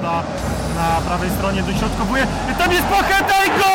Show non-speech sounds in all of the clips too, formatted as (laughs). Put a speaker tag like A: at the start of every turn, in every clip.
A: Banda na prawej stronie dośrodkowuje. Tam jest Pacheta i gol!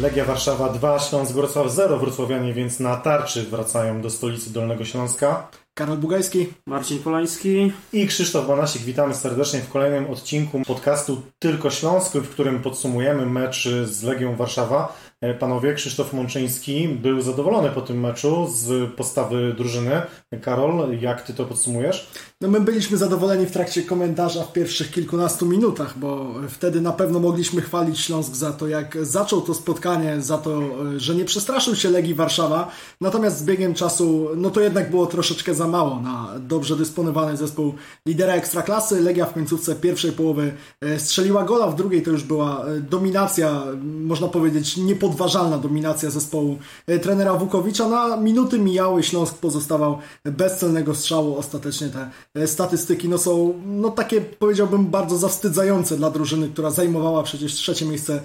B: Legia Warszawa 2, Śląsk Wrocław 0. Wrocławianie więc na tarczy wracają do stolicy Dolnego Śląska.
C: Karol Bugajski.
D: Marcin Polański.
B: I Krzysztof Banasik. Witamy serdecznie w kolejnym odcinku podcastu Tylko Śląsk, w którym podsumujemy mecz z Legią Warszawa. E, panowie, Krzysztof Mączyński był zadowolony po tym meczu z postawy drużyny. Karol, jak ty to podsumujesz?
C: No my byliśmy zadowoleni w trakcie komentarza w pierwszych kilkunastu minutach, bo wtedy na pewno mogliśmy chwalić Śląsk za to, jak zaczął to spotkanie, za to, że nie przestraszył się Legii Warszawa. Natomiast z biegiem czasu, no to jednak było troszeczkę za mało na dobrze dysponowany zespół lidera Ekstraklasy. Legia w końcówce pierwszej połowy e, strzeliła gola, w drugiej to już była e, dominacja, można powiedzieć niepodważalna dominacja zespołu e, trenera Wukowicza. Na minuty mijały, Śląsk pozostawał bez celnego strzału. Ostatecznie te statystyki no są no takie powiedziałbym bardzo zawstydzające dla drużyny, która zajmowała przecież trzecie miejsce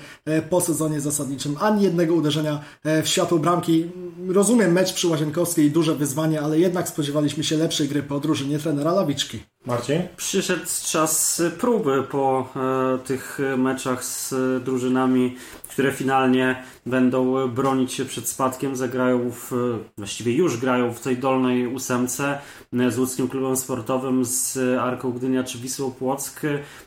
C: po sezonie zasadniczym. Ani jednego uderzenia w światło bramki. Rozumiem mecz przy Łazienkowskiej, duże wyzwanie, ale jednak spodziewaliśmy się lepszej gry po drużynie trenera Lawiczki.
B: Marcin?
D: Przyszedł czas próby po e, tych meczach z drużynami, które finalnie będą bronić się przed spadkiem. Zagrają w, właściwie już grają w tej dolnej ósemce z łódzkim klubem sportowym, z Arką Gdynia czy Wisłą Płock.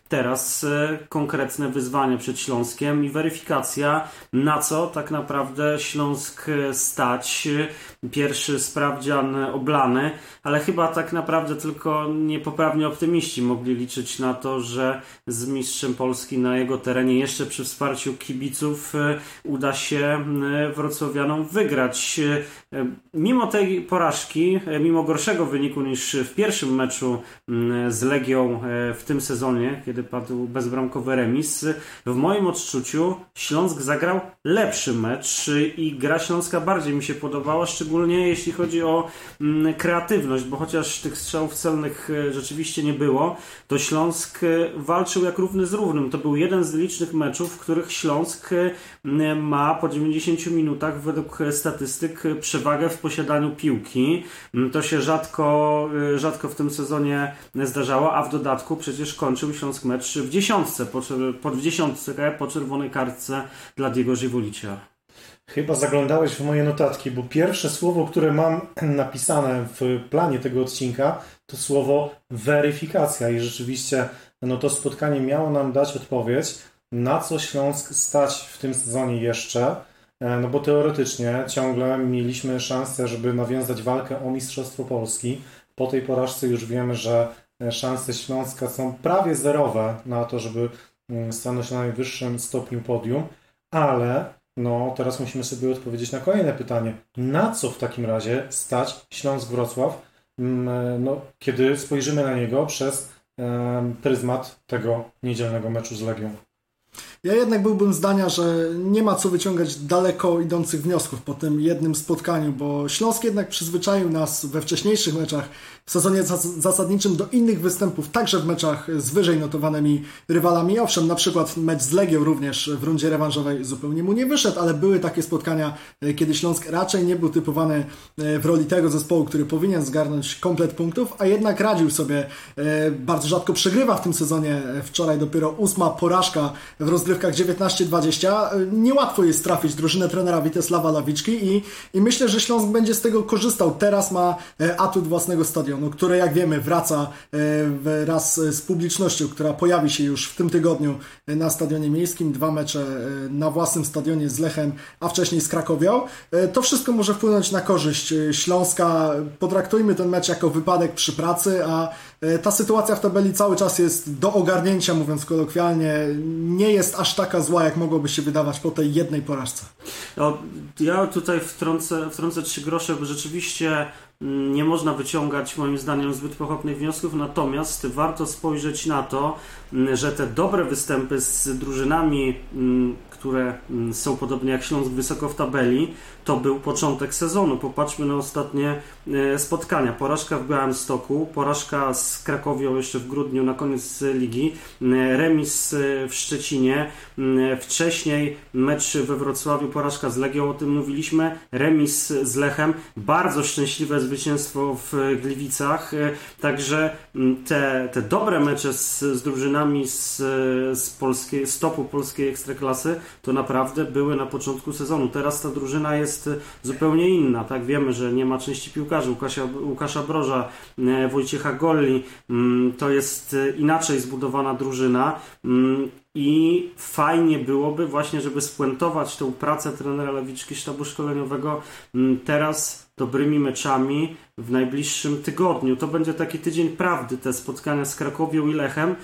D: Teraz e, konkretne wyzwanie przed Śląskiem i weryfikacja, na co tak naprawdę Śląsk stać. Pierwszy sprawdzian oblany, ale chyba tak naprawdę tylko niepoprawni optymiści mogli liczyć na to, że z mistrzem Polski na jego terenie jeszcze przy wsparciu kibiców e, uda się e, wrocławianom wygrać. Mimo tej porażki, mimo gorszego wyniku niż w pierwszym meczu z Legią w tym sezonie, kiedy padł bezbramkowy remis. W moim odczuciu Śląsk zagrał lepszy mecz i gra Śląska bardziej mi się podobała, szczególnie jeśli chodzi o mm, kreatywność, bo chociaż tych strzałów celnych e, rzeczywiście nie było, to Śląsk e, walczył jak równy z równym. To był jeden z licznych meczów, w których Śląsk e, ma po 90 minutach według statystyk przewagę w posiadaniu piłki. Mm, to się rzadko, rzadko w tym sezonie zdarzało, a w dodatku przecież kończył Śląsk mecz w dziesiątce, po, po, w dziesiątce po czerwonej kartce dla Diego Żywulicia.
B: Chyba zaglądałeś w moje notatki, bo pierwsze słowo, które mam (clears throat) napisane w planie tego odcinka, to słowo weryfikacja. I rzeczywiście no to spotkanie miało nam dać odpowiedź, na co Śląsk stać w tym sezonie jeszcze, e, no bo teoretycznie ciągle mieliśmy szansę, żeby nawiązać walkę o Mistrzostwo Polski. Po tej porażce już wiemy, że E, szanse Śląska są prawie zerowe na to, żeby mm, stanąć na najwyższym stopniu podium, ale no teraz musimy sobie odpowiedzieć na kolejne pytanie. Na co w takim razie stać Śląsk Wrocław, mm, no, kiedy spojrzymy na niego przez pryzmat tego niedzielnego meczu z Legią?
C: Ja jednak byłbym zdania, że nie ma co wyciągać daleko idących wniosków po tym jednym spotkaniu, bo Śląsk jednak przyzwyczaił nas we wcześniejszych meczach w sezonie zasadniczym do innych występów, także w meczach z wyżej notowanymi rywalami. Owszem, na przykład mecz z Legią również w rundzie rewanżowej zupełnie mu nie wyszedł, ale były takie spotkania, e, kiedy Śląsk raczej nie był typowany e, w roli tego zespołu, który powinien zgarnąć komplet punktów, a jednak radził sobie. E, bardzo rzadko przegrywa w tym sezonie. Wczoraj dopiero ósma porażka w rozgrywkach 19-20. Niełatwo jest trafić drużynę trenera Witesława Lawiczki i, i myślę, że Śląsk będzie z tego korzystał. Teraz ma atut własnego stadionu które jak wiemy wraca e, wraz z publicznością, która pojawi się już w tym tygodniu na stadionie miejskim. Dwa mecze e, na własnym stadionie z Lechem, a wcześniej z Krakowią. E, to wszystko może wpłynąć na korzyść Śląska. Potraktujmy ten mecz jako wypadek przy pracy, a ta sytuacja w tabeli cały czas jest do ogarnięcia, mówiąc kolokwialnie. Nie jest aż taka zła, jak mogłoby się wydawać po tej jednej porażce.
D: No, ja tutaj wtrącę, wtrącę trzy grosze, bo rzeczywiście nie można wyciągać moim zdaniem zbyt pochopnych wniosków, natomiast warto spojrzeć na to, że te dobre występy z drużynami, które są podobnie jak Śląsk wysoko w tabeli, to był początek sezonu. Popatrzmy na ostatnie e, spotkania. Porażka w Białymstoku, porażka z Krakowią jeszcze w grudniu na koniec ligi, remis e, w Szczecinie, wcześniej mecz we Wrocławiu, porażka z Legią, o tym mówiliśmy, remis z Lechem, bardzo szczęśliwe zwycięstwo w Gliwicach. Także te, te dobre mecze z, z drużynami z, z, polskiej, z polskiej ekstraklasy to naprawdę były na początku sezonu. Teraz ta drużyna jest zupełnie inna. Tak wiemy, że nie ma części piłkarzy. Łukasza, Łukasza Broża, Wojciecha Golli. Mm, to jest inaczej zbudowana drużyna. Mm, i fajnie byłoby właśnie, żeby spuentować tę pracę trenera Lewiczki sztabu szkoleniowego mm, teraz dobrymi meczami w najbliższym tygodniu. To będzie taki tydzień prawdy, te spotkania z Krakowią i Lechem,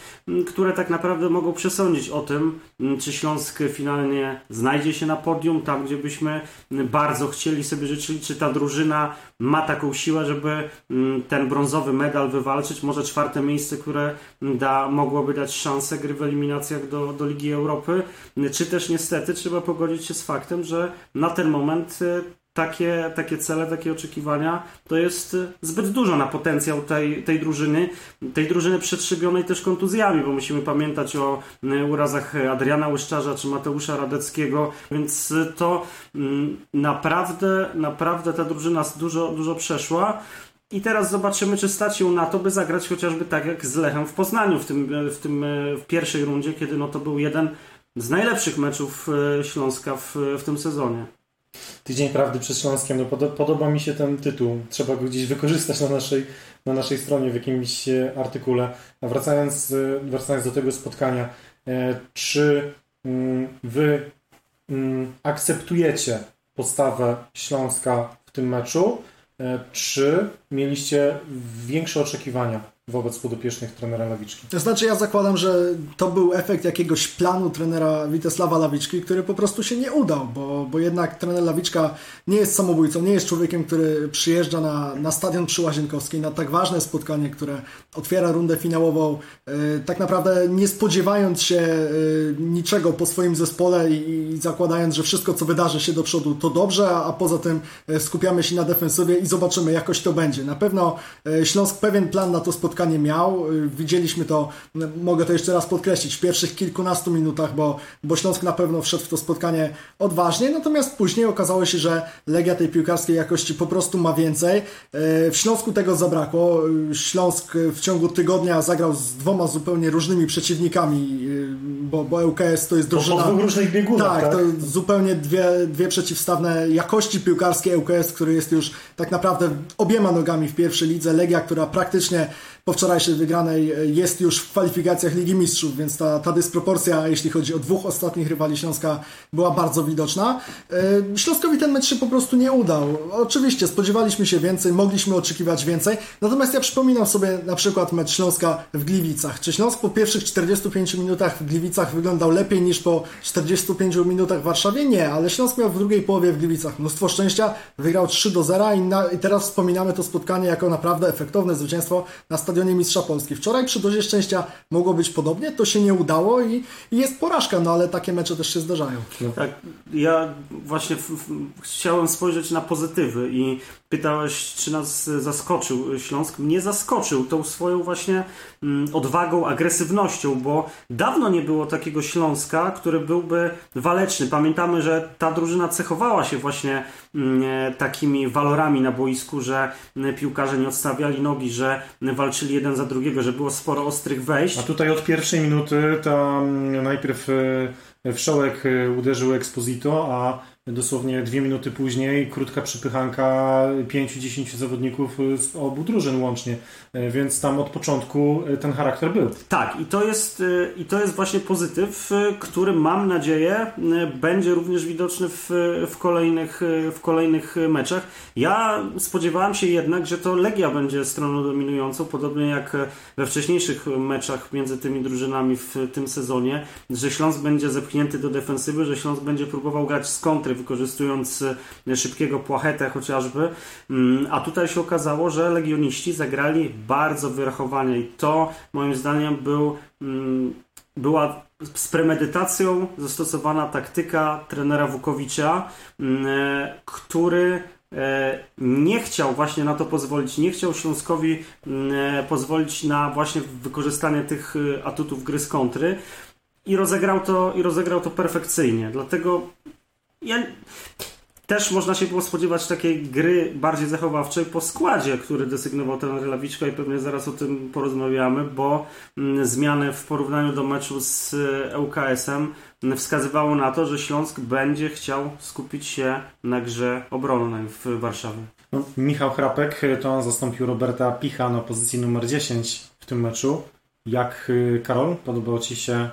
D: które tak naprawdę mogą przesądzić o tym, czy Śląsk finalnie znajdzie się na podium, tam gdzie byśmy bardzo chcieli sobie życzyli, czy ta drużyna ma taką siłę, żeby ten brązowy medal wywalczyć, może czwarte miejsce, które da, mogłoby dać szansę gry w eliminacjach do, do Ligi Europy, czy też niestety trzeba pogodzić się z faktem, że na ten moment y, takie, takie cele, takie oczekiwania to jest y, zbyt dużo na potencjał tej, tej drużyny, tej drużyny przetrzebionej też kontuzjami, bo musimy pamiętać o y, urazach Adriana Łyszczarza czy Mateusza Radeckiego, więc to mm, naprawdę, naprawdę ta drużyna dużo, dużo przeszła. I teraz zobaczymy, czy stać ją na to, by zagrać chociażby tak jak z Lechem w Poznaniu w tym, w tym w pierwszej rundzie, kiedy no to był jeden z najlepszych meczów Śląska w, w tym sezonie.
B: Tydzień Prawdy przed Śląskiem. No, pod, podoba mi się ten tytuł. Trzeba go gdzieś wykorzystać na naszej, na naszej stronie w jakimś e, artykule. A wracając, e, wracając do tego spotkania, czy mm, wy mm, akceptujecie postawę Śląska w tym meczu? Czy mieliście większe oczekiwania wobec podopiecznych trenera Lawiczki.
C: To znaczy ja zakładam, że to był efekt jakiegoś planu trenera Witesława Lawiczki, który po prostu się nie udał, bo, bo jednak trener Lawiczka nie jest samobójcą, nie jest człowiekiem, który przyjeżdża na, na stadion przy Łazienkowskiej, na tak ważne spotkanie, które otwiera rundę finałową, yy, tak naprawdę nie spodziewając się yy, niczego po swoim zespole i, i, zakładając, że wszystko co wydarzy się do przodu to dobrze, a, a poza tym yy, skupiamy się na defensywie i zobaczymy jakoś to będzie. Na pewno Śląsk pewien plan na to spotkanie miał. Y, widzieliśmy to, mogę to jeszcze raz podkreślić, w pierwszych kilkunastu minutach, bo, bo Śląsk na pewno wszedł w to spotkanie odważnie, natomiast później okazało się, że Legia tej piłkarskiej jakości po prostu ma więcej. Y, w Śląsku tego zabrakło. Śląsk w ciągu tygodnia zagrał z dwoma zupełnie różnymi przeciwnikami, bo, bo ŁKS to jest drużyna...
B: Dwóch różnych biegunach,
C: tak, tak? to zupełnie dwie, dwie przeciwstawne jakości piłkarskie ŁKS, który jest już tak naprawdę obiema nogami w pierwszej lidze. Legia, która praktycznie po wczorajszej wygranej jest już w kwalifikacjach Ligi Mistrzów, więc ta, ta dysproporcja, jeśli chodzi o dwóch ostatnich rywali Śląska, była bardzo widoczna. E, Śląskowi ten mecz się po prostu nie udał. Oczywiście spodziewaliśmy się więcej, mogliśmy oczekiwać więcej, natomiast ja przypominam sobie na przykład mecz Śląska w Gliwicach. Czy Śląsk po pierwszych 45 minutach w Gliwicach wyglądał lepiej niż po 45 minutach w Warszawie? Nie, ale Śląsk miał w drugiej połowie w Gliwicach mnóstwo szczęścia, wygrał 3 do 0 i, na, i teraz wspominamy to spotkanie jako naprawdę efektowne zwycięstwo na stadionie stadionie Mistrza Polski. Wczoraj przy dozie szczęścia mogło być podobnie, to się nie udało i, i jest porażka, no ale takie mecze też się zdarzają.
D: Tak, ja właśnie w, w, chciałem spojrzeć na pozytywy i pytałeś, czy nas zaskoczył Śląsk. Mnie zaskoczył tą swoją właśnie mm, odwagą, agresywnością, bo dawno nie było takiego Śląska, który byłby waleczny. Pamiętamy, że ta drużyna cechowała się właśnie mm, takimi walorami na boisku, że mm, piłkarze nie odstawiali nogi, że walczyli jeden za drugiego, że było sporo ostrych wejść.
B: A tutaj od pierwszej minuty tam najpierw e, Wszołek e, uderzył Exposito, a Dosłownie dwie minuty później krótka przypychanka 5-10 zawodników z obu drużyn łącznie, e, więc tam od początku e, ten charakter był.
D: Tak, i to jest, e, i to jest właśnie pozytyw, który mam nadzieję będzie również widoczny w, w, kolejnych, w kolejnych meczach. Ja spodziewałem się jednak, że to Legia będzie stroną dominującą, podobnie jak we wcześniejszych meczach między tymi drużynami w tym sezonie, że Śląsk będzie zepchnięty do defensywy, że Śląsk będzie próbował grać z kontry wykorzystując e, szybkiego płachetę chociażby. Mm, a tutaj się okazało, że legioniści zagrali bardzo wyrachowanie i to moim zdaniem był, mm, była z premedytacją zastosowana taktyka trenera Wukowicza, mm, e, który e, nie chciał właśnie na to pozwolić, nie chciał Śląskowi pozwolić na właśnie wykorzystanie tych atutów gry z kontry i rozegrał to, i rozegrał to perfekcyjnie. Dlatego ja też można się było spodziewać takiej gry bardziej zachowawczej po składzie, który desygnował ten Lawiczka i pewnie zaraz o tym porozmawiamy, bo mm, zmiany w porównaniu do meczu z ŁKS-em wskazywało na to, że Śląsk będzie chciał skupić się na grze obronnej w Warszawie.
B: No, Michał Chrapek to on zastąpił Roberta Picha na pozycji numer 10 w tym meczu. Jak y, Karol, podobał Ci się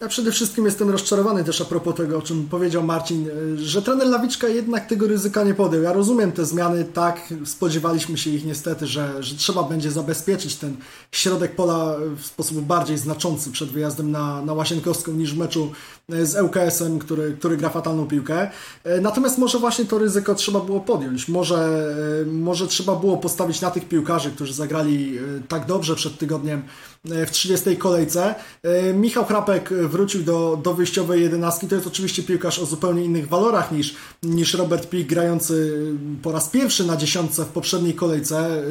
C: Ja przede wszystkim jestem rozczarowany też a propos tego, o czym powiedział Marcin, y, że trener Lawiczka jednak tego ryzyka nie podjął. Ja rozumiem te zmiany, tak, spodziewaliśmy się ich niestety, że, że trzeba będzie zabezpieczyć ten środek pola w sposób bardziej znaczący przed wyjazdem na, na Łasienkowską niż w meczu y, z ŁKS-em, który, który gra fatalną piłkę. Y, Natomiast może właśnie to ryzyko trzeba było podjąć. Może, może trzeba było postawić na tych piłkarzy, którzy zagrali tak dobrze przed tygodniem w 30 kolejce. Michał Chrapek wrócił do, do wyjściowej jedenastki. To jest oczywiście piłkarz o zupełnie innych walorach niż, niż Robert Pik, grający po raz pierwszy na dziesiątce w poprzedniej kolejce.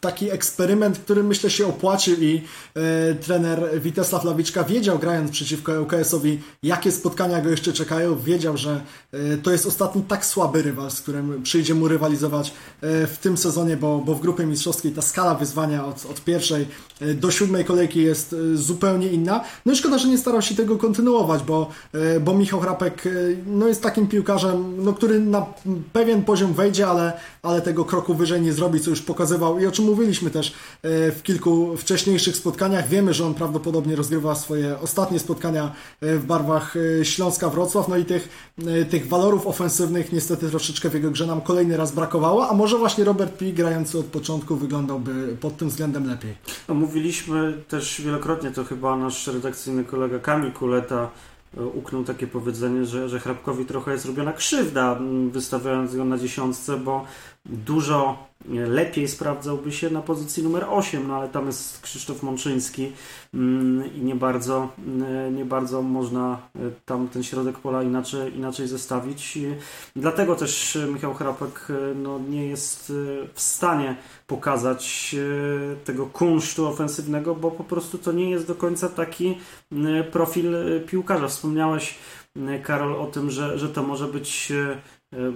C: Taki eksperyment, który myślę się opłacił i e, trener Witesław Lawiczka wiedział, grając przeciwko ŁKS-owi, jakie spotkania go jeszcze czekają. Wiedział, że e, to jest ostatni tak słaby rywal, z którym przyjdzie mu rywalizować e, w tym sezonie, bo, bo w grupie mistrzowskiej ta skala wyzwania od, od pierwszej e, do siódmej kolejki jest e, zupełnie inna. No i szkoda, że nie starał się tego kontynuować, bo, e, bo Michał Hrapek e, no jest takim piłkarzem, no, który na pewien poziom wejdzie, ale, ale tego kroku wyżej nie zrobi, co już pokazywał i o czym mówiliśmy też w kilku wcześniejszych spotkaniach. Wiemy, że on prawdopodobnie rozgrywa swoje ostatnie spotkania w barwach Śląska Wrocław, no i tych, tych walorów ofensywnych niestety troszeczkę w jego grze nam kolejny raz brakowało, a może właśnie Robert Pi grający od początku wyglądałby pod tym względem lepiej.
D: No, mówiliśmy też wielokrotnie, to chyba nasz redakcyjny kolega Kamil Kuleta e, uknął takie powiedzenie, że, że Hrabkowi trochę jest robiona krzywda, wystawiając go na dziesiątce, bo dużo lepiej sprawdzałby się na pozycji numer 8, no ale tam jest Krzysztof Mączyński i nie bardzo, nie bardzo można e, tam ten środek pola inaczej, inaczej zestawić. Dlatego też Michał Hrapek e, no, nie jest w stanie pokazać tego kunsztu ofensywnego, bo po prostu to nie jest do końca taki profil piłkarza. Wspomniałeś Karol o tym, że, że to może być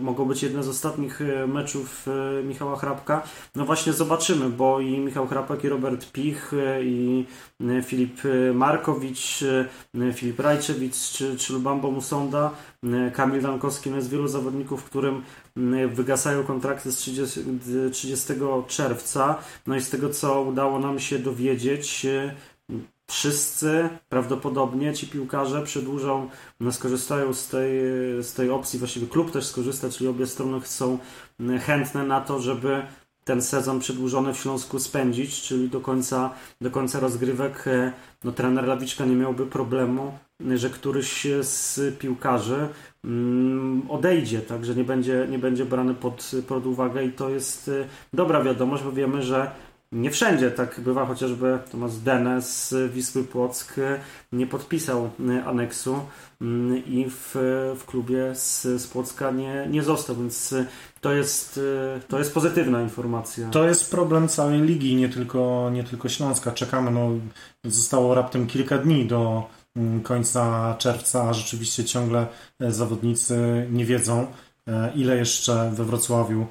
D: mogą być jedne z ostatnich meczów Michała Hrabka. No właśnie zobaczymy, bo i Michał Hrabek, i Robert Pich, i Filip Markowicz, Filip Rajczewicz, czy, czy Lubambo Musonda, Kamil Dankowski, no jest wielu zawodników, którym wygasają kontrakty z 30, 30 czerwca. No i z tego, co udało nam się dowiedzieć, wszyscy prawdopodobnie ci piłkarze przedłużą, no skorzystają z tej, z tej opcji, właściwie klub też skorzysta, czyli obie strony są chętne na to, żeby ten sezon przedłużony w Śląsku spędzić, czyli do końca, do końca rozgrywek no, trener Lawiczka nie miałby problemu, że któryś z piłkarzy mm, odejdzie, tak, że nie będzie, nie będzie brany pod, pod uwagę i to jest dobra wiadomość, bo wiemy, że nie wszędzie tak bywa, chociażby Tomasz Dene z Wisły Płock nie podpisał aneksu mm, i w, w klubie z, z Płocka nie, nie został, więc to jest, to jest pozytywna informacja.
B: To jest problem całej ligi, nie tylko, nie tylko Śląska. Czekamy, no, zostało raptem kilka dni do mm, końca czerwca, a rzeczywiście ciągle zawodnicy nie wiedzą, e, ile jeszcze we Wrocławiu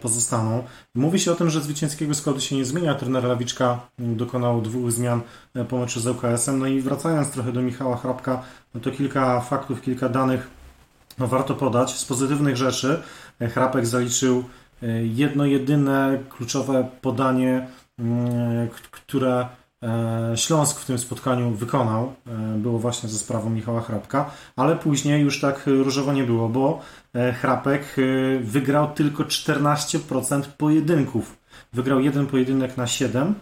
B: pozostaną. Mówi się o tym, że zwycięskiego składu się nie zmienia. Trener Lawiczka dokonał dwóch zmian po meczu z ŁKS-em. No i wracając trochę do Michała Hrabka, no to kilka faktów, kilka danych no warto podać. Z pozytywnych rzeczy Hrapek zaliczył jedno jedyne kluczowe podanie, które Śląsk w tym spotkaniu wykonał. Było właśnie ze sprawą Michała Hrabka, ale później już tak różowo nie było, bo Hrapek wygrał tylko 14% pojedynków. Wygrał jeden pojedynek na 7.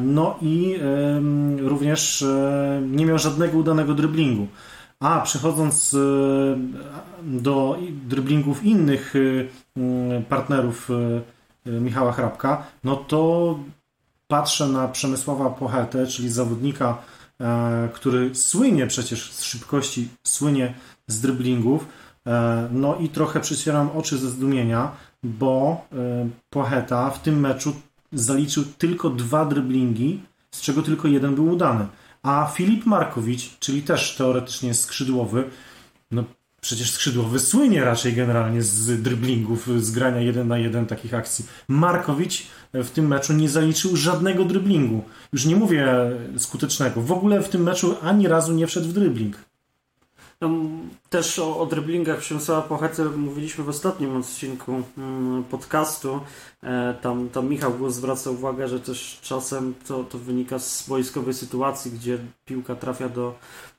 B: No i również nie miał żadnego udanego dryblingu. A przechodząc do dryblingów innych partnerów Michała Hrabka, no to patrzę na Przemysława Pochetę, czyli zawodnika, który słynie przecież z szybkości, słynie z dryblingów, no i trochę przycieram oczy ze zdumienia, bo Pocheta w tym meczu zaliczył tylko dwa dryblingi, z czego tylko jeden był udany. A Filip Markowicz, czyli też teoretycznie skrzydłowy, no Przecież skrzydłowy słynie raczej generalnie z dryblingów, z grania jeden na jeden takich akcji. Markowicz w tym meczu nie zaliczył żadnego dryblingu. Już nie mówię skutecznego. W ogóle w tym meczu ani razu nie wszedł w drybling.
D: No, też o, o driblingach Przemysława Pochety mówiliśmy w ostatnim odcinku mm, podcastu. E, tam, tam Michał Głos zwraca uwagę, że też czasem to, to wynika z wojskowej sytuacji, gdzie piłka trafia do,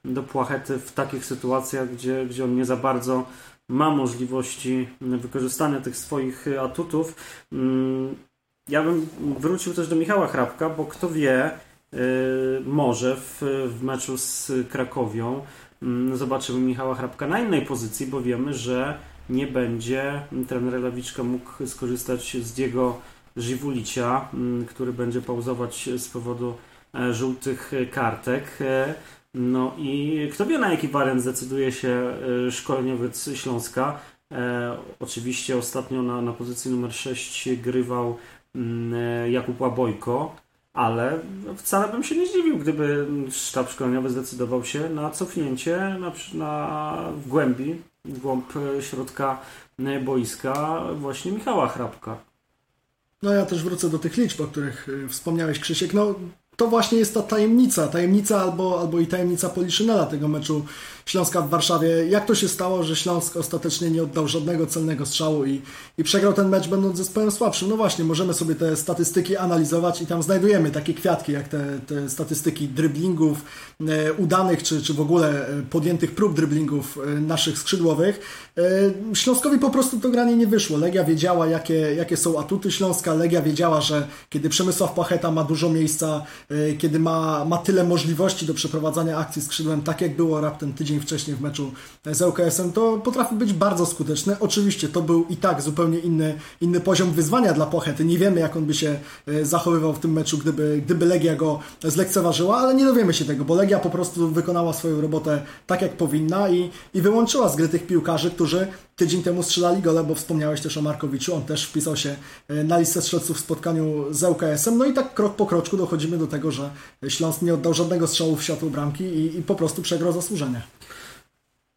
D: do Płachety w takich sytuacjach, gdzie, gdzie on nie za bardzo ma możliwości wykorzystania tych swoich atutów. Mm, ja bym wrócił też do Michała Hrabka, bo kto wie, y, może w, w meczu z Krakowią zobaczymy Michała Hrabka na innej pozycji, bo wiemy, że nie będzie trener Lawiczka mógł skorzystać z jego Żywulicia, mm, który będzie pauzować z powodu e, żółtych kartek. E, no i kto wie na jaki wariant zdecyduje się e, szkoleniowiec Śląska. Oczywiście ostatnio na, na pozycji numer 6 grywał Mm, Jakub Łabojko, ale wcale bym się nie zdziwił, gdyby sztab szkoleniowy zdecydował się na cofnięcie na, na w głębi, w głąb e, środka e, boiska właśnie Michała Hrabka.
C: No ja też wrócę do tych liczb, o których wspomniałeś Krzysiek. No to właśnie jest ta tajemnica, tajemnica albo, albo i tajemnica Poliszynela tego meczu Śląska w Warszawie. Jak to się stało, że Śląsk ostatecznie nie oddał żadnego celnego strzału i, i przegrał ten mecz będąc zespołem słabszym? No właśnie, możemy sobie te statystyki analizować i tam znajdujemy takie kwiatki, jak te, te statystyki dryblingów e, udanych, czy, czy w ogóle e, podjętych prób dryblingów e, naszych skrzydłowych. E, Śląskowi po prostu to granie nie wyszło. Legia wiedziała, jakie, jakie są atuty Śląska. Legia wiedziała, że kiedy Przemysław Pacheta ma dużo miejsca, kiedy ma, ma tyle możliwości do przeprowadzania akcji skrzydłem, tak jak było raptem tydzień wcześniej w meczu z ŁKS-em, to potrafi być bardzo skuteczny. Oczywiście to był i tak zupełnie inny, inny poziom wyzwania dla Pochety. Nie wiemy, jak on by się e, zachowywał w tym meczu, gdyby, gdyby Legia go zlekceważyła, ale nie dowiemy się tego, bo Legia po prostu wykonała swoją robotę tak, jak powinna i, i wyłączyła z gry tych piłkarzy, którzy tydzień temu strzelali gole, bo wspomniałeś też o Markowiczu, on też wpisał się e, na listę strzelców w spotkaniu z ŁKS-em, no i tak krok po kroczku dochodzimy do tego, że Śląsk nie oddał żadnego strzału w światło bramki i, i po prostu przegrał zasłużenie.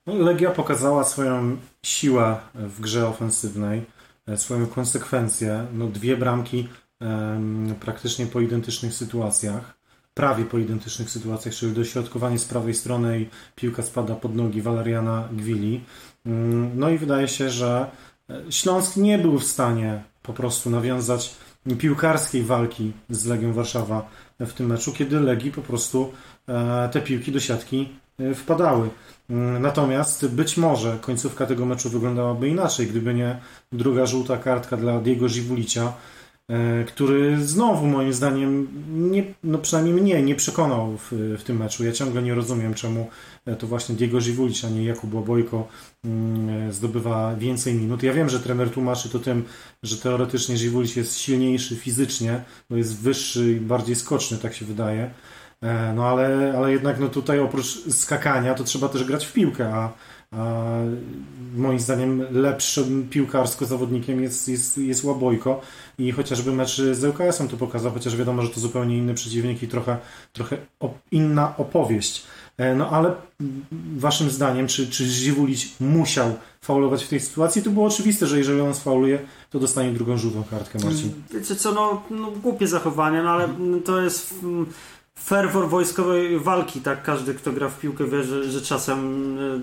B: No, Legia pokazała swoją siłę w grze ofensywnej, e, swoją konsekwencję. No, dwie bramki um, praktycznie po identycznych sytuacjach, prawie po identycznych sytuacjach, czyli dośrodkowanie z prawej strony i piłka spada pod nogi Waleriana Gwili. Um, no i wydaje się, że e, Śląsk nie był w stanie po prostu nawiązać piłkarskiej walki z Legią Warszawa w tym meczu, kiedy Legii po prostu e, te piłki do siatki wpadały. Mm, natomiast być może końcówka tego meczu wyglądałaby inaczej, gdyby nie druga żółta kartka dla Diego Żiwulicia, e, który znowu moim zdaniem, nie, no przynajmniej mnie, nie przekonał w, w tym meczu. Ja ciągle nie rozumiem, czemu e, to właśnie Diego Żiwulic, a nie Jakub Łobojko mm, zdobywa więcej minut. Ja wiem, że trener tłumaczy to tym, że teoretycznie Żiwulic jest silniejszy fizycznie, bo jest wyższy i bardziej skoczny, tak się wydaje E, no ale, ale jednak no tutaj oprócz skakania to trzeba też grać w piłkę, a moim zdaniem lepszym piłkarsko zawodnikiem jest, jest, jest Łabojko i chociażby mecz z ŁKS-em to pokazał, chociaż wiadomo, że to zupełnie inny przeciwnik i trochę, trochę inna opowieść. E, no ale waszym zdaniem, czy, czy Ziwulić musiał faulować w tej sytuacji? To było oczywiste, że jeżeli on sfauluje, to dostanie drugą żółtą kartkę, Marcin.
D: Wiecie co, no, no głupie zachowanie, no ale to jest ferwor wojskowej walki, tak? Każdy, kto gra w piłkę wie, że, że czasem e,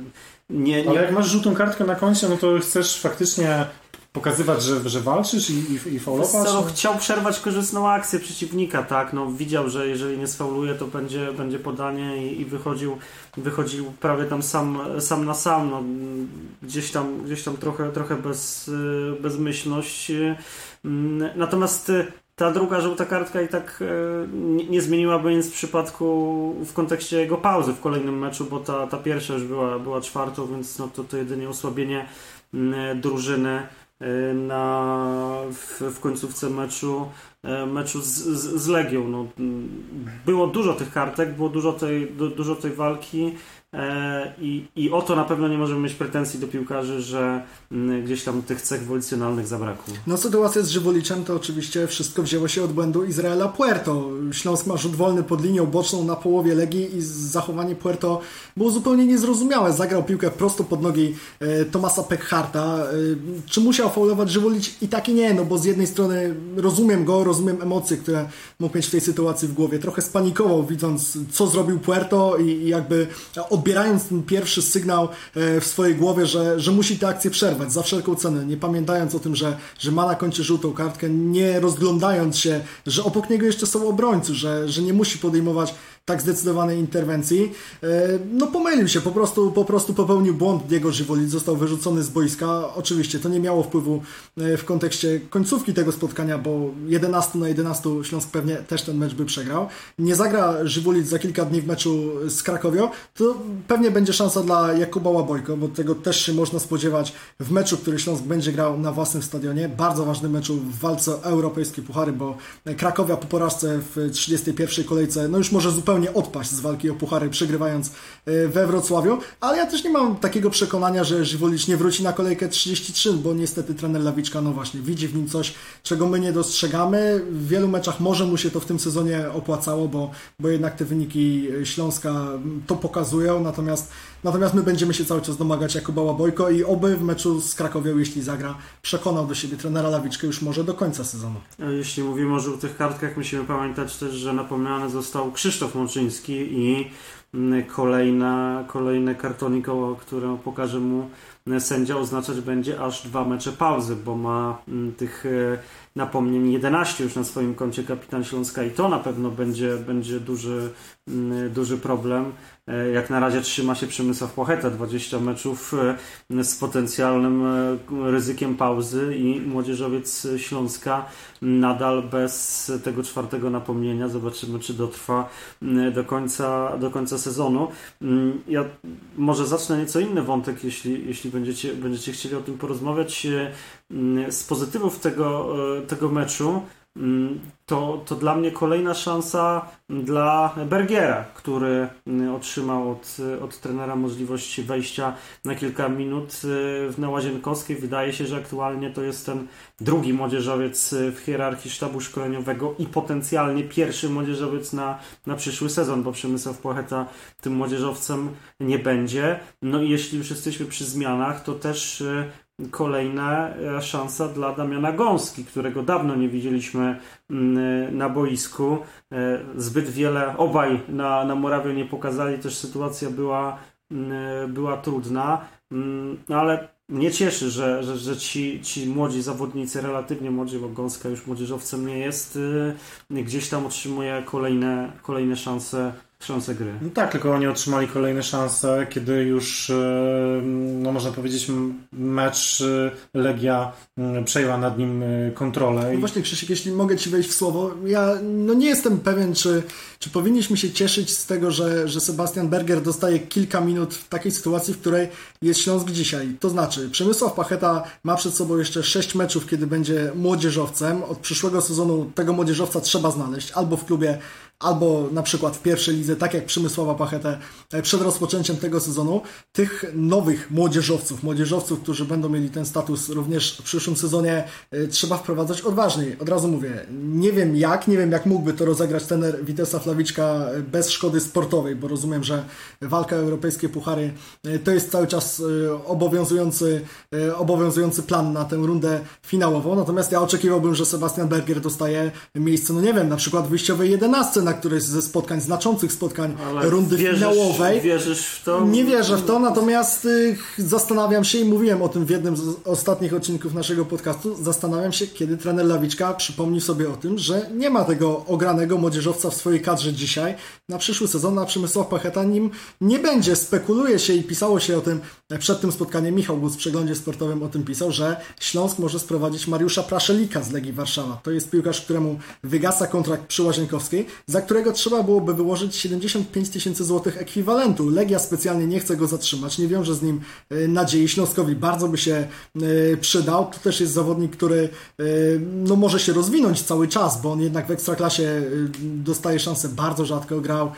D: nie, nie...
B: Ale jak masz żółtą kartkę na koncie, no to chcesz faktycznie pokazywać, że, że walczysz i, i, i faulować?
D: No, chciał przerwać korzystną akcję przeciwnika, tak? No, widział, że jeżeli nie sfauluje, to będzie, będzie podanie i, i wychodził, wychodził prawie tam sam, sam na sam. No, gdzieś tam, gdzieś tam trochę, trochę bez, e, bezmyślność. Mm, natomiast ta druga żółta kartka i tak e, nie, zmieniłaby nic w przypadku w kontekście jego pauzy w kolejnym meczu, bo ta, ta pierwsza już była, była czwartą, więc no to, to jedynie osłabienie drużyny e, na, w, w końcówce meczu, e, meczu z, z, z Legią. No, było dużo tych kartek, było dużo tej, du, dużo tej walki. E, I, I o to na pewno nie możemy mieć pretensji do piłkarzy, że mm, gdzieś tam tych cech wolicjonalnych zabrakło.
C: No sytuacja z Żywoliczem to oczywiście wszystko wzięło się od błędu Izraela Puerto. Śląsk ma rzut wolny pod linią boczną na połowie Legii i zachowanie Puerto było zupełnie niezrozumiałe. Zagrał piłkę prosto pod nogi e, Tomasa Peckharta. E, czy musiał faulować Żywolicz? I tak i nie, no bo z jednej strony rozumiem go, rozumiem emocje, które mógł mieć w tej sytuacji w głowie. Trochę spanikował widząc co zrobił Puerto i, i jakby odbierając ten pierwszy sygnał e, w swojej głowie, że, że musi tę akcję przerwać za wszelką cenę, nie pamiętając o tym, że, że ma na koncie żółtą kartkę, nie rozglądając się, że obok niego jeszcze są obrońcy, że, że nie musi podejmować tak zdecydowanej interwencji. E, no pomylił się, po prostu, po prostu popełnił błąd Diego Żywolic, został wyrzucony z boiska. Oczywiście to nie miało wpływu e, w kontekście końcówki tego spotkania, bo 11 na 11 Śląsk pewnie też ten mecz by przegrał. Nie zagra Żywolic za kilka dni w meczu z Krakowią, to pewnie będzie szansa dla Jakuba Łabojko, bo tego też się można spodziewać w meczu, który Śląsk będzie grał na własnym stadionie. Bardzo ważny meczu w walce o europejskie puchary, bo Krakowia po porażce w 31 kolejce, no już może zupełnie zupełnie odpaść z walki o puchary, przegrywając e, we Wrocławiu, ale ja też nie mam takiego przekonania, że Żywolicz nie wróci na kolejkę 33, bo niestety trener Lawiczka, no właśnie, widzi w nim coś, czego my nie dostrzegamy. W wielu meczach może mu się to w tym sezonie opłacało, bo, bo jednak te wyniki Śląska to pokazują, natomiast Natomiast my będziemy się cały czas domagać Jakuba Łabojko i oby w meczu z Krakowią, jeśli zagra, przekonał do siebie trenera Lawiczkę już może do końca sezonu.
D: Jeśli mówimy o żółtych kartkach, musimy pamiętać też, że napomniany został Krzysztof Mączyński i mm, kolejna, kolejne kartoniko, które pokaże mu sędzia oznaczać będzie aż dwa mecze pauzy, bo ma mm, tych e, napomnień 11 już na swoim koncie kapitan Śląska i to na pewno będzie, będzie duży, mm, duży problem. E, jak na razie trzyma się Przemysław Płocheta, 20 meczów e, z potencjalnym e, ryzykiem pauzy i młodzieżowiec Śląska nadal bez tego czwartego napomnienia. Zobaczymy, czy dotrwa do końca, do końca sezonu. Mm, ja może zacznę nieco inny wątek, jeśli, jeśli będziecie, będziecie chcieli o tym porozmawiać. Z pozytywów tego, tego meczu to, to dla mnie kolejna szansa dla Bergiera, który mm, otrzymał od, od trenera możliwość wejścia na kilka minut y, na Łazienkowskiej. Wydaje się, że aktualnie to jest ten drugi młodzieżowiec w hierarchii sztabu szkoleniowego i potencjalnie pierwszy młodzieżowiec na, na przyszły sezon, bo Przemysław Płocheta tym młodzieżowcem nie będzie. No i jeśli już jesteśmy przy zmianach, to też y, kolejna e, szansa dla Damiana Gąski, którego dawno nie widzieliśmy mm, na boisku. E, zbyt wiele obaj na, na Morawie nie pokazali, też sytuacja była, mm, e, była trudna, mm, no ale mnie cieszy, że, że, że ci, ci młodzi zawodnicy, relatywnie młodzi, bo Gąska już młodzieżowcem nie jest, gdzieś tam otrzymuje kolejne, kolejne szanse szanse gry.
B: No tak, tylko oni otrzymali kolejne szanse, kiedy już, e, no można powiedzieć, mecz e, Legia przejęła nad nim e, kontrolę.
C: No właśnie Krzysiek, jeśli mogę Ci wejść w słowo, ja no nie jestem pewien, czy, czy powinniśmy się cieszyć z tego, że, że Sebastian Berger dostaje kilka minut w takiej sytuacji, w której jest Śląsk dzisiaj. To znaczy, Przemysław Pacheta ma przed sobą jeszcze sześć meczów, kiedy będzie młodzieżowcem. Od przyszłego sezonu tego młodzieżowca trzeba znaleźć albo w klubie albo na przykład w pierwszej lidze, tak jak Przemysława Pachetę e, przed rozpoczęciem tego sezonu, tych nowych młodzieżowców, młodzieżowców, którzy będą mieli ten status również w przyszłym sezonie, e, trzeba wprowadzać odważniej. Od razu mówię, nie wiem jak, nie wiem jak mógłby to rozegrać tener Witesa Flawiczka e, bez szkody sportowej, bo rozumiem, że walka o europejskie puchary to jest cały czas obowiązujący, obowiązujący plan na tę rundę finałową, natomiast ja oczekiwałbym, że Sebastian Berger dostaje miejsce, no nie wiem, na przykład wyjściowej 11 na któreś ze spotkań, znaczących spotkań Ale rundy
D: wierzysz,
C: finałowej.
D: Wierzysz w to?
C: Nie wierzę w to, natomiast y, zastanawiam się i mówiłem o tym w jednym z ostatnich odcinków naszego podcastu, zastanawiam się, kiedy trener Lawiczka przypomni sobie o tym, że nie ma tego ogranego młodzieżowca w swojej kadrze dzisiaj. Na przyszły sezon na Przemysław Pacheta nim nie będzie. Spekuluje się i pisało się o tym przed tym spotkaniem. Michał Gus w przeglądzie sportowym o tym pisał, że Śląsk może sprowadzić Mariusza Praszelika z Legii Warszawa. To jest piłkarz, któremu wygasa kontrakt przy Łazienkowskiej. Za za którego trzeba byłoby wyłożyć 75 tysięcy złotych ekwiwalentu. Legia specjalnie nie chce go zatrzymać, nie wiąże z nim e, nadziei. Śląskowi bardzo by się e, przydał. To też jest zawodnik, który e, no, może się rozwinąć cały czas, bo on jednak w Ekstraklasie dostaje szansę, bardzo rzadko grał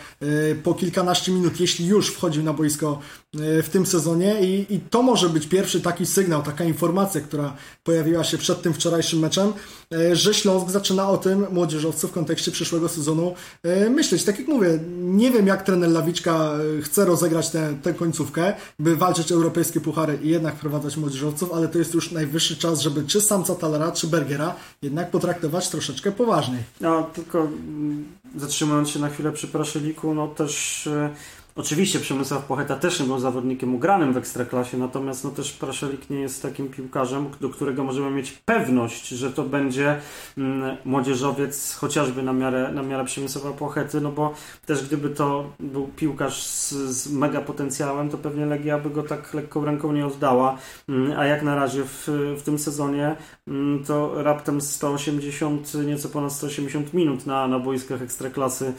C: po kilkanaście minut, jeśli już wchodził na boisko w tym sezonie i, i to może być pierwszy taki sygnał, taka informacja, która pojawiła się przed tym wczorajszym meczem, e, że Śląsk zaczyna o tym młodzieżowcu w kontekście przyszłego sezonu e, myśleć. Tak jak mówię, nie wiem jak trener Lawiczka e, chce rozegrać tę, tę końcówkę, by walczyć europejskie puchary i jednak wprowadzać młodzieżowców, ale to jest już najwyższy czas, żeby czy Samca Talera, czy Bergera jednak potraktować troszeczkę poważniej.
D: No, tylko mm, zatrzymując się na chwilę przy Praszeliku, no też e, oczywiście Przemysław Pocheta też nie był zawodnikiem ugranym w Ekstraklasie, natomiast no też Praszelik nie jest takim piłkarzem, do którego możemy mieć pewność, że to będzie mm, młodzieżowiec chociażby na miarę, na miarę Przemysława Pochety, no bo też gdyby to był piłkarz z, z mega potencjałem, to pewnie Legia by go tak lekką ręką nie oddała, Mm, a jak na razie w, w tym sezonie mm, to raptem 180, nieco ponad 180 minut na, na boiskach Ekstraklasy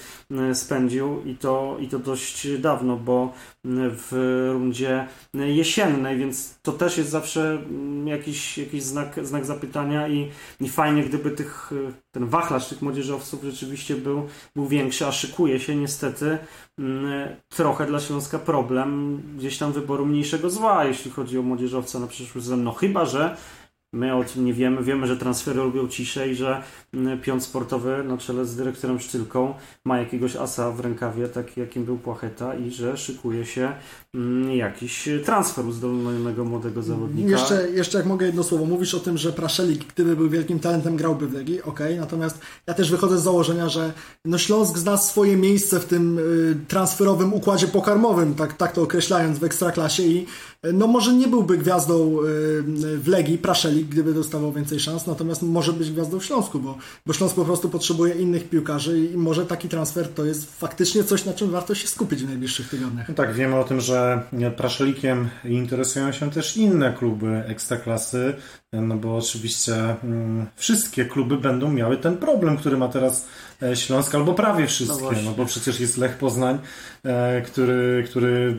D: spędził i to, i to dość dawno, bo mm, w rundzie jesiennej, więc to też jest zawsze mm, jakiś, jakiś znak, znak zapytania i, i fajnie, gdyby tych, ten wachlarz tych młodzieżowców rzeczywiście był, był większy, a szykuje się niestety mm, trochę dla Śląska problem gdzieś tam wyboru mniejszego zła, jeśli chodzi o młodzieżowca na przyszły sezon. No chyba, że my o tym nie wiemy. Wiemy, że transfery lubią ciszę i że mm, piąt sportowy na czele z dyrektorem Sztylką ma jakiegoś asa w rękawie, taki jakim był Płacheta i że szykuje się mm, jakiś transfer uzdolnionego młodego zawodnika.
C: Jeszcze, jeszcze jak mogę jedno słowo, mówisz o tym, że Praszelik, gdyby był wielkim talentem, grałby w Legii, okej, natomiast ja też wychodzę z założenia, że no Śląsk zna swoje miejsce w tym y, transferowym układzie pokarmowym, tak, tak to określając w Ekstraklasie i no może nie byłby gwiazdą y, w Legii, Praszelik, gdyby dostawał więcej szans, natomiast może być gwiazdą w Śląsku, bo, bo Śląsk po prostu potrzebuje innych piłkarzy i może taki transfer to jest faktycznie coś, na czym warto się skupić w najbliższych tygodniach.
B: No tak, wiemy o tym, że Praszelikiem interesują się też inne kluby ekstraklasy, no bo oczywiście mm, wszystkie kluby będą miały ten problem, który ma teraz Śląsk, albo prawie wszystkie,
D: No
B: no, bo przecież jest Lech Poznań, e, który, który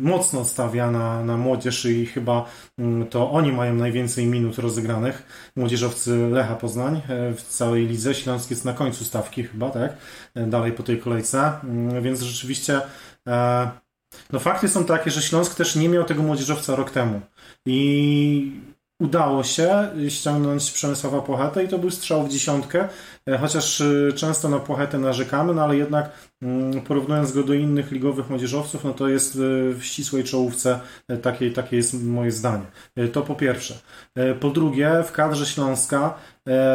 B: mocno stawia na, na młodzież i chyba mm, to oni mają najwięcej minut rozegranych, młodzieżowcy Lecha Poznań e, w całej lidze, Śląsk jest na końcu stawki chyba, tak, E, dalej po tej kolejce, Mm, więc rzeczywiście e, no fakty są takie, że Śląsk też nie miał tego młodzieżowca rok temu. I udało się ściągnąć Przemysława Płachetę i to był strzał w dziesiątkę, e, chociaż e, często na Płachetę narzekamy, no ale jednak mm, porównując go do innych ligowych młodzieżowców, no to jest e, w ścisłej czołówce, takie, takie jest moje zdanie. To po pierwsze. Po drugie, w kadrze Śląska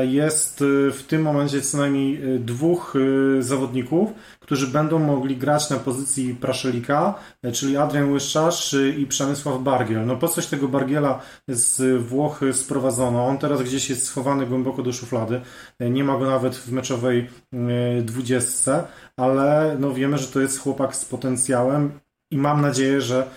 B: jest e, w tym momencie co najmniej e, dwóch e, zawodników, którzy będą mogli grać na pozycji Praszelika, e, czyli Adrian Łyszczarz e, i Przemysław Bargiel. No po coś tego Bargiela z Włoch sprowadzono? On teraz gdzieś jest schowany głęboko do szuflady. E, Nie ma go nawet w meczowej e, dwudziestce, ale no wiemy, że to jest chłopak z potencjałem i mam nadzieję, że e,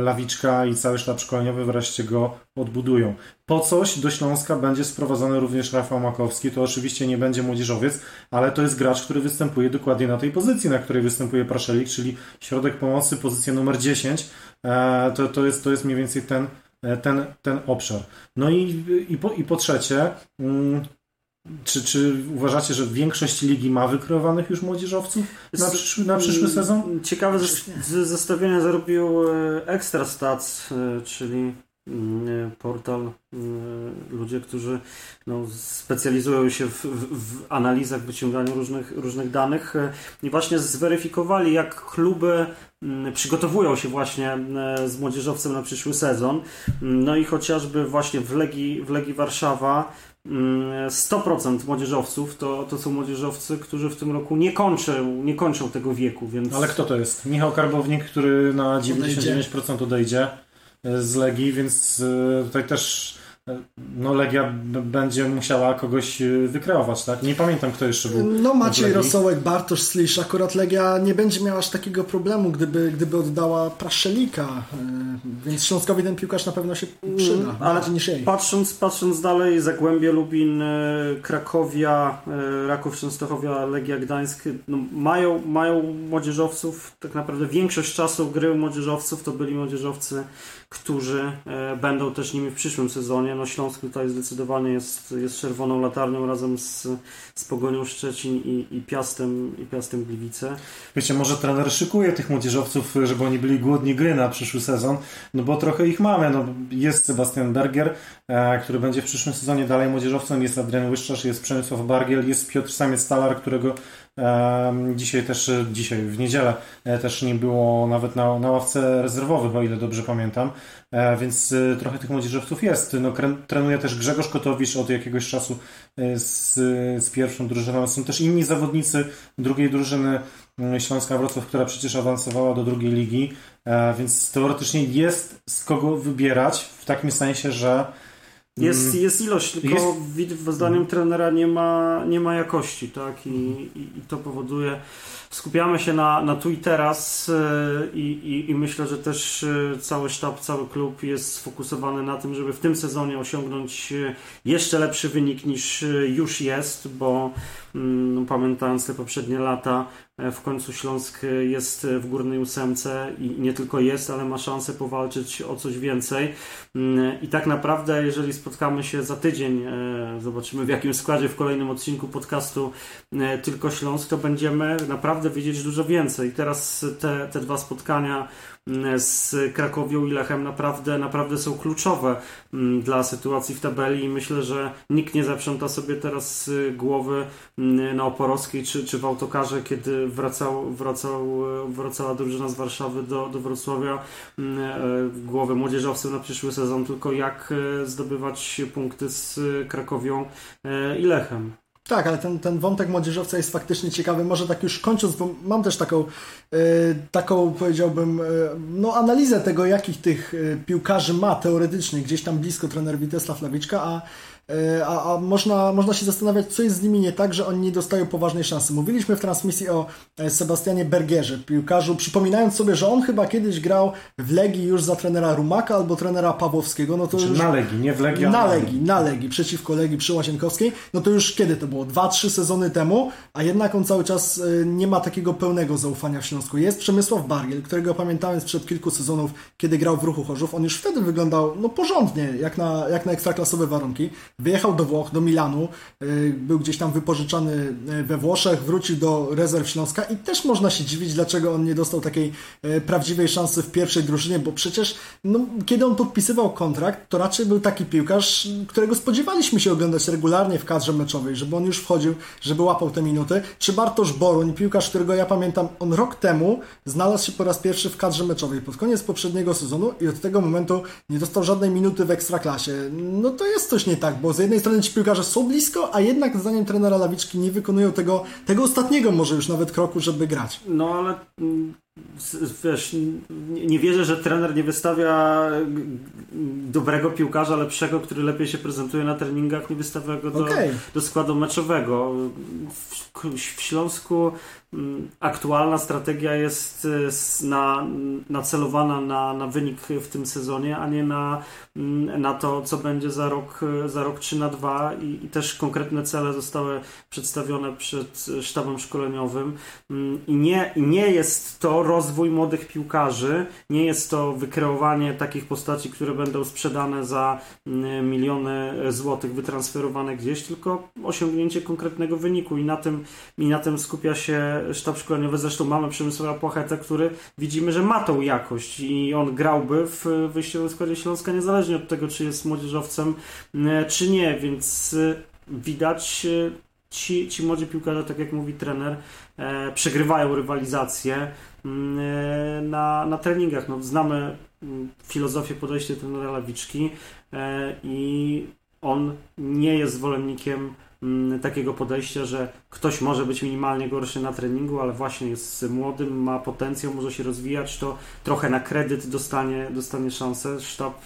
B: Lawiczka i cały sztab szkoleniowy wreszcie go odbudują. Po coś do Śląska będzie sprowadzony również Rafał Makowski. To oczywiście nie będzie młodzieżowiec, ale to jest gracz, który występuje dokładnie na tej pozycji, na której występuje Praszelik, czyli środek pomocy, pozycja numer 10. E, To, to, jest, to jest mniej więcej ten, e, ten, ten obszar. No i, i, po, i po trzecie, mm, czy, czy uważacie, że większość ligi ma wykreowanych już młodzieżowców na przyszły, na przyszły sezon?
D: Ciekawe zestawienie zrobił e, Extra Stats, e, czyli mm, portal, mm, ludzie, którzy no, specjalizują się w, w, w analizach, wyciąganiu różnych, różnych danych e, i właśnie zweryfikowali, jak kluby mm, przygotowują się właśnie e, z młodzieżowcem na przyszły sezon. No i chociażby właśnie w Legii, w Legii Warszawa 100% młodzieżowców to, to są młodzieżowcy, którzy w tym roku nie kończą, nie kończą tego wieku, więc...
B: Ale kto to jest? Michał Karbownik, który na 99% odejdzie e, z Legii, więc e, tutaj też no Legia będzie musiała kogoś y, wykreować, tak? Nie pamiętam, kto jeszcze był.
C: No Maciej. Rosołek, Bartosz Slisz, akurat Legia nie będzie miała aż takiego problemu, gdyby, gdyby oddała Praszelika, y, więc Śląskowi ten piłkarz na pewno się przyda,
D: Mm, ale
C: bardziej niż jej.
D: Patrząc, patrząc dalej, Zagłębie Lubin, e, Krakowia, Raków Częstochowia, Legia Gdańsk no, mają, mają młodzieżowców, tak naprawdę większość czasu gry młodzieżowców to byli młodzieżowcy, którzy e, będą też nimi w przyszłym sezonie. No Śląsk tutaj zdecydowanie jest, jest czerwoną latarnią razem z, z Pogonią Szczecin i, i, Piastem, i Piastem Gliwice.
B: Wiecie, może trener szykuje tych młodzieżowców, żeby oni byli głodni gry na przyszły sezon, no bo trochę ich mamy. No, jest Sebastian Berger, e, który będzie w przyszłym sezonie dalej młodzieżowcem, jest Adrian Łyszczarz, jest Przemysław Bargiel, jest Piotr Samiec-Stalar, którego dzisiaj też, dzisiaj w niedzielę e, też nie było nawet na, na ławce rezerwowych, o ile dobrze pamiętam. E, więc e, trochę tych młodzieżowców jest. No, trenuje też Grzegorz Kotowicz od jakiegoś czasu z, z pierwszą drużyną. Są też inni zawodnicy drugiej drużyny mm, Śląska Wrocław, która przecież awansowała do drugiej ligi, więc teoretycznie jest z kogo wybierać w takim sensie, że
D: Jest,
B: mm,
D: jest ilość, tylko
B: jest-
D: zdaniem trenera nie ma, nie ma jakości, tak? I, i, i to powoduje. Skupiamy się na, na tu i teraz e, i, i, i myślę, że też e, cały sztab, cały klub jest sfokusowany na tym, żeby w tym sezonie osiągnąć e, jeszcze lepszy wynik niż już jest, bo mm, no, pamiętając te poprzednie lata, w końcu Śląsk e, jest w górnej ósemce i nie tylko jest, ale ma szansę powalczyć o coś więcej. Mm, I tak naprawdę, jeżeli spotkamy się za tydzień, e, zobaczymy w jakim składzie w kolejnym odcinku podcastu e, Tylko Śląsk, to będziemy naprawdę wiedzieć dużo więcej. Teraz te, te dwa spotkania z Krakowią i Lechem naprawdę, naprawdę są kluczowe mm, dla sytuacji w tabeli i myślę, że nikt nie zaprząta sobie teraz y, głowy mm, na Oporowskiej czy, czy w autokarze, kiedy wracał, wracał, e, wracała drużyna z Warszawy do, do Wrocławia mm, e, głowy młodzieżowców na przyszły sezon, tylko jak e, zdobywać punkty z Krakowią i Lechem.
C: Tak, ale ten, ten wątek młodzieżowca jest faktycznie ciekawy. Może tak już kończąc, bo mam też taką, e, taką powiedziałbym, e, no analizę tego, jakich tych e, piłkarzy ma teoretycznie, gdzieś tam blisko trener Witesław Lawiczka, a, a, a można, można się zastanawiać, co jest z nimi nie tak, że oni nie dostają poważnej szansy. Mówiliśmy w transmisji o e, Sebastianie Bergerze, piłkarzu, przypominając sobie, że on chyba kiedyś grał w Legii już za trenera Rumaka albo trenera Pawłowskiego, no to
B: czy
C: już...
B: na Legii, nie w Legii,
C: Na Legii, na Legii, przeciwko Legii przy Łazienkowskiej, no to już kiedy to było? Dwa, trzy sezony temu, a jednak on cały czas y, nie ma takiego pełnego zaufania w Śląsku. Jest Przemysław Bargiel, którego pamiętałem sprzed kilku sezonów, kiedy grał w Ruchu Chorzów. On już wtedy wyglądał no porządnie, jak na, jak na ekstraklasowe warunki. Wyjechał do Włoch, do Milanu, y, był gdzieś tam wypożyczany y, we Włoszech, wrócił do rezerw Śląska i też można się dziwić, dlaczego on nie dostał takiej y, prawdziwej szansy w pierwszej drużynie, bo przecież no, kiedy on podpisywał kontrakt, to raczej był taki piłkarz, którego spodziewaliśmy się oglądać regularnie w kadrze meczowej, żeby on już wchodził, żeby łapał te minuty. Czy Bartosz Boruń, piłkarz, którego ja pamiętam, on rok temu znalazł się po raz pierwszy w kadrze meczowej pod koniec poprzedniego sezonu i od tego momentu nie dostał żadnej minuty w ekstraklasie. No to jest coś nie tak, bo z jednej strony ci piłkarze są blisko, a jednak zdaniem trenera Lawiczki nie wykonują tego, tego ostatniego może już nawet kroku, żeby grać.
D: No ale mm, wiesz, nie, wierzę, że trener nie wystawia dobrego piłkarza, lepszego, który lepiej się prezentuje na treningach, nie wystawia go do,
C: Okej.
D: do składu meczowego. W, w Śląsku aktualna strategia jest y, na, nacelowana na, na wynik w tym sezonie, a nie na, mm, na to, co będzie za rok, y, za rok czy na dwa. I, i też konkretne cele zostały przedstawione przed sztabem szkoleniowym. Mm, i nie, nie jest to rozwój młodych piłkarzy, nie jest to wykreowanie takich postaci, które będą sprzedane za mm, miliony złotych, wytransferowane gdzieś, tylko osiągnięcie konkretnego wyniku. I na tym, i na tym skupia się sztab szkoleniowy. Zresztą mamy Przemysława Płachetę, który widzimy, że ma tą jakość i on grałby w wyjściowym składzie Śląska niezależnie od tego, czy jest młodzieżowcem, mm, czy nie, więc y, widać y, ci, ci młodzi piłkarze, tak jak mówi trener, e, przegrywają rywalizację mm, e, na, na treningach. No, znamy mm, filozofię podejścia trenera Lawiczki e, i on nie jest zwolennikiem takiego podejścia, że ktoś może być minimalnie gorszy na treningu, ale właśnie jest młodym, ma potencjał, może się rozwijać, to trochę na kredyt dostanie, dostanie szansę. Sztab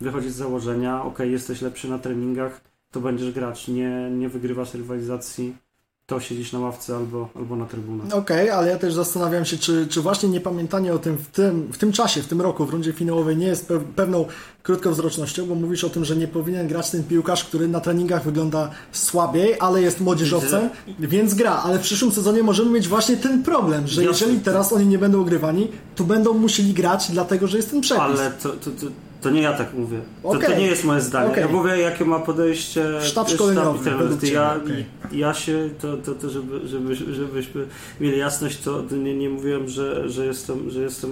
D: wychodzi z założenia, ok, jesteś lepszy na treningach, to będziesz grać, nie, nie wygrywasz rywalizacji to siedzisz na ławce albo, albo na trybunach.
C: Okej, okay, ale ja też zastanawiam się, czy, czy właśnie niepamiętanie o tym w, tym w tym czasie, w tym roku, w rundzie finałowej nie jest pewną krótkowzrocznością, bo mówisz o tym, że nie powinien grać ten piłkarz, który na treningach wygląda słabiej, ale jest młodzieżowcem, więc gra, ale w przyszłym sezonie możemy mieć właśnie ten problem, że jeżeli teraz oni nie będą ogrywani, to będą musieli grać dlatego, że jest ten przepis.
D: Ale to, to, to to nie ja tak mówię. To, okay. to nie jest moje zdanie. Okay. Ja mówię, jakie ma podejście
C: sztab szkoleniowy.
D: Ja, okay. ja się, to, to, to żeby, żeby, żebyśmy mieli jasność, to nie, nie mówiłem, że, że, jestem, że jestem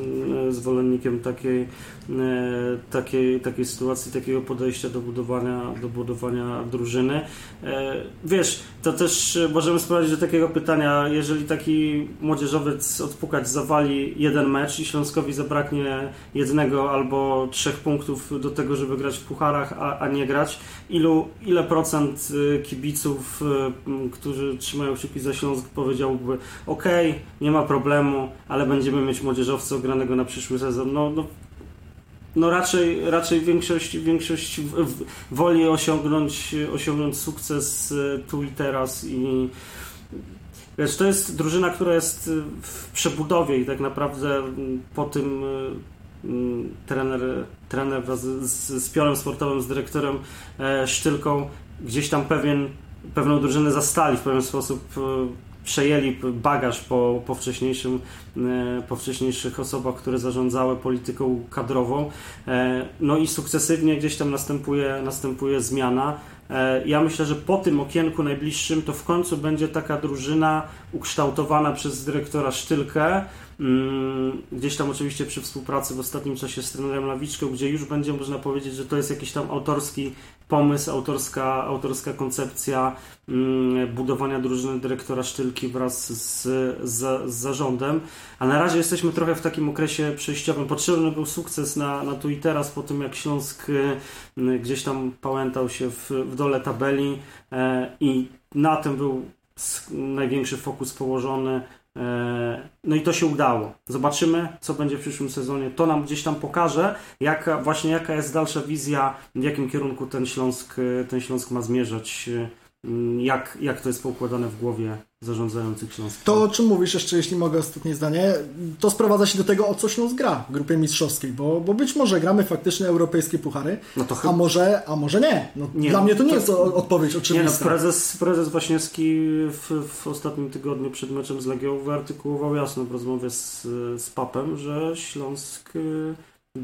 D: e, zwolennikiem takiej, e, takiej, takiej sytuacji, takiego podejścia do budowania, do budowania drużyny. E, wiesz, to też możemy sprowadzić do takiego pytania, jeżeli taki młodzieżowiec odpukać zawali jeden mecz i Śląskowi zabraknie jednego albo trzech punktów, do tego, żeby grać w pucharach, a, a nie grać. Ilu, ile procent y, kibiców, y, którzy trzymają kciuki za Śląsk powiedziałby ok, nie ma problemu, ale będziemy mieć młodzieżowca ogranego na przyszły sezon. No, no, no raczej, raczej większość, większość woli osiągnąć, osiągnąć sukces y, tu i teraz i Wiesz, to jest drużyna, która jest w przebudowie i tak naprawdę po tym Mm, trener, trener wraz z, z piorem sportowym, z dyrektorem e, Sztylką gdzieś tam pewien, pewną drużynę zastali w pewien sposób e, przejęli bagaż po, po, wcześniejszym, e, po wcześniejszych osobach, które zarządzały polityką kadrową. No i sukcesywnie gdzieś tam następuje, następuje zmiana. Ja myślę, że po tym okienku najbliższym to w końcu będzie taka drużyna ukształtowana przez dyrektora Sztylkę, Mm, gdzieś tam oczywiście przy współpracy w ostatnim czasie z trenerem Lawiczką, gdzie już będzie można powiedzieć, że to jest jakiś tam autorski pomysł, autorska, autorska koncepcja mm, budowania drużyny dyrektora Sztylki wraz z, z, z zarządem. A na razie jesteśmy trochę w takim okresie przejściowym. Potrzebny był sukces na, na tu i teraz, po tym jak Śląsk y, gdzieś tam pałętał się w, w dole tabeli e, i na tym był największy fokus położony E, no i to się udało. Zobaczymy, co będzie w przyszłym sezonie. To nam gdzieś tam pokaże, jaka, właśnie jaka jest dalsza wizja, w jakim kierunku ten Śląsk, e, ten Śląsk ma zmierzać, e, jak, jak to jest poukładane w głowie zarządzających Śląskiem.
C: To o czym mówisz jeszcze, jeśli mogę ostatnie zdanie, to sprowadza się do tego, o co Śląsk gra w grupie mistrzowskiej, bo, bo być może gramy faktycznie europejskie puchary, no to chyba... a, może, a może nie. No, nie dla no, mnie to nie to... jest odpowiedź oczywista. Nie,
D: no, prezes, prezes Waśniewski w, w ostatnim tygodniu przed meczem z Legią wyartykułował jasno w rozmowie z, z Papem, że Śląsk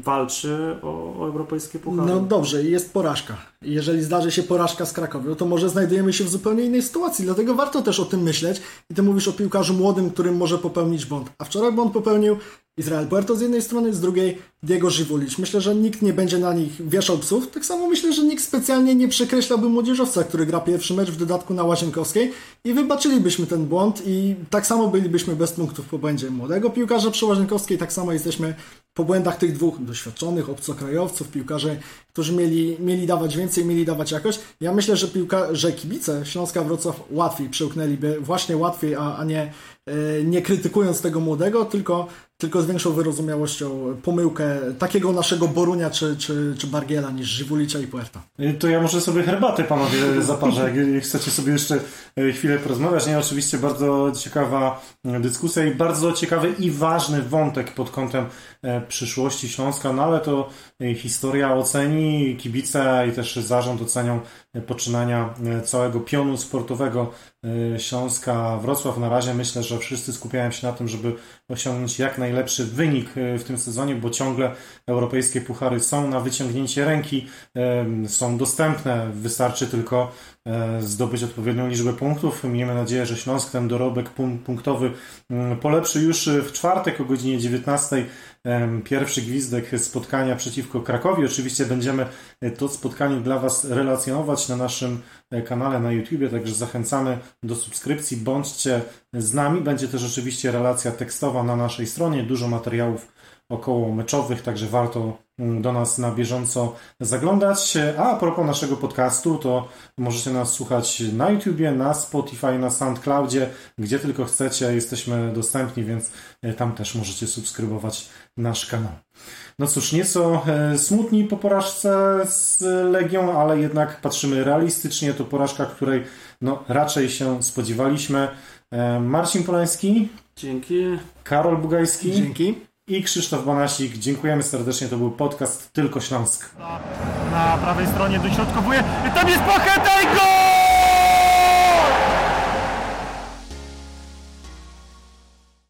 D: walczy o, o europejskie puchary.
C: No dobrze, jest porażka. Jeżeli zdarzy się porażka z Krakowią, to może znajdujemy się w zupełnie innej sytuacji, dlatego warto też o tym myśleć. I ty mówisz o piłkarzu młodym, którym może popełnić błąd. A wczoraj błąd popełnił Izrael Puerto z jednej strony, z drugiej Diego Żywulicz. Myślę, że nikt nie będzie na nich wieszał psów. Tak samo myślę, że nikt specjalnie nie przekreślałby młodzieżowca, który gra pierwszy mecz w dodatku na Łazienkowskiej i wybaczylibyśmy ten błąd i tak samo bylibyśmy bez punktów po błędzie młodego piłkarza przy Łazienkowskiej, tak samo jesteśmy po błędach tych dwóch doświadczonych obcokrajowców, piłkarzy, którzy mieli, mieli dawać więcej, mieli dawać jakość. Ja myślę, że, piłka, że kibice Śląska Wrocław łatwiej przełknęliby, właśnie łatwiej, a, a nie, e, nie krytykując tego młodego, tylko tylko z większą wyrozumiałością pomyłkę takiego naszego Borunia czy, czy, czy Bargiela niż Żywulicza i Puerta.
B: To ja może sobie herbatę panowie (laughs) zaparzę, jak chcecie sobie jeszcze e, chwilę porozmawiać. Nie, oczywiście bardzo ciekawa e, dyskusja i bardzo ciekawy i ważny wątek pod kątem przyszłości Śląska, no ale to historia oceni, kibice i też zarząd ocenią poczynania całego pionu sportowego Śląska Wrocław. Na razie myślę, że wszyscy skupiają się na tym, żeby osiągnąć jak najlepszy wynik e, w tym sezonie, bo ciągle europejskie puchary są na wyciągnięcie ręki, są dostępne, wystarczy tylko zdobyć odpowiednią liczbę punktów. Miejmy nadzieję, że Śląsk ten dorobek punktowy polepszy już w czwartek o godzinie 19 pierwszy gwizdek spotkania przeciwko Krakowi. Oczywiście będziemy to spotkanie dla Was relacjonować na naszym kanale na YouTube, także zachęcamy do subskrypcji. Bądźcie z nami. Będzie też oczywiście relacja tekstowa na naszej stronie, dużo materiałów około meczowych, także warto mm, do nas na bieżąco zaglądać. A a propos naszego podcastu, to możecie nas słuchać na YouTubie, na Spotify, na SoundCloudzie, gdzie tylko chcecie. Jesteśmy dostępni, więc e, tam też możecie subskrybować nasz kanał. No cóż, nieco e, smutni po porażce z Legią, ale jednak patrzymy realistycznie. To porażka, której no, raczej się spodziewaliśmy. E, Marcin Polański,
D: Dzięki.
B: Karol Bugajski
C: Dzięki.
B: i Krzysztof Banasik. Dziękujemy serdecznie. To był podcast Tylko Śląsk.
A: Na prawej stronie dośrodkowuje. Tam jest Pacheta i gol!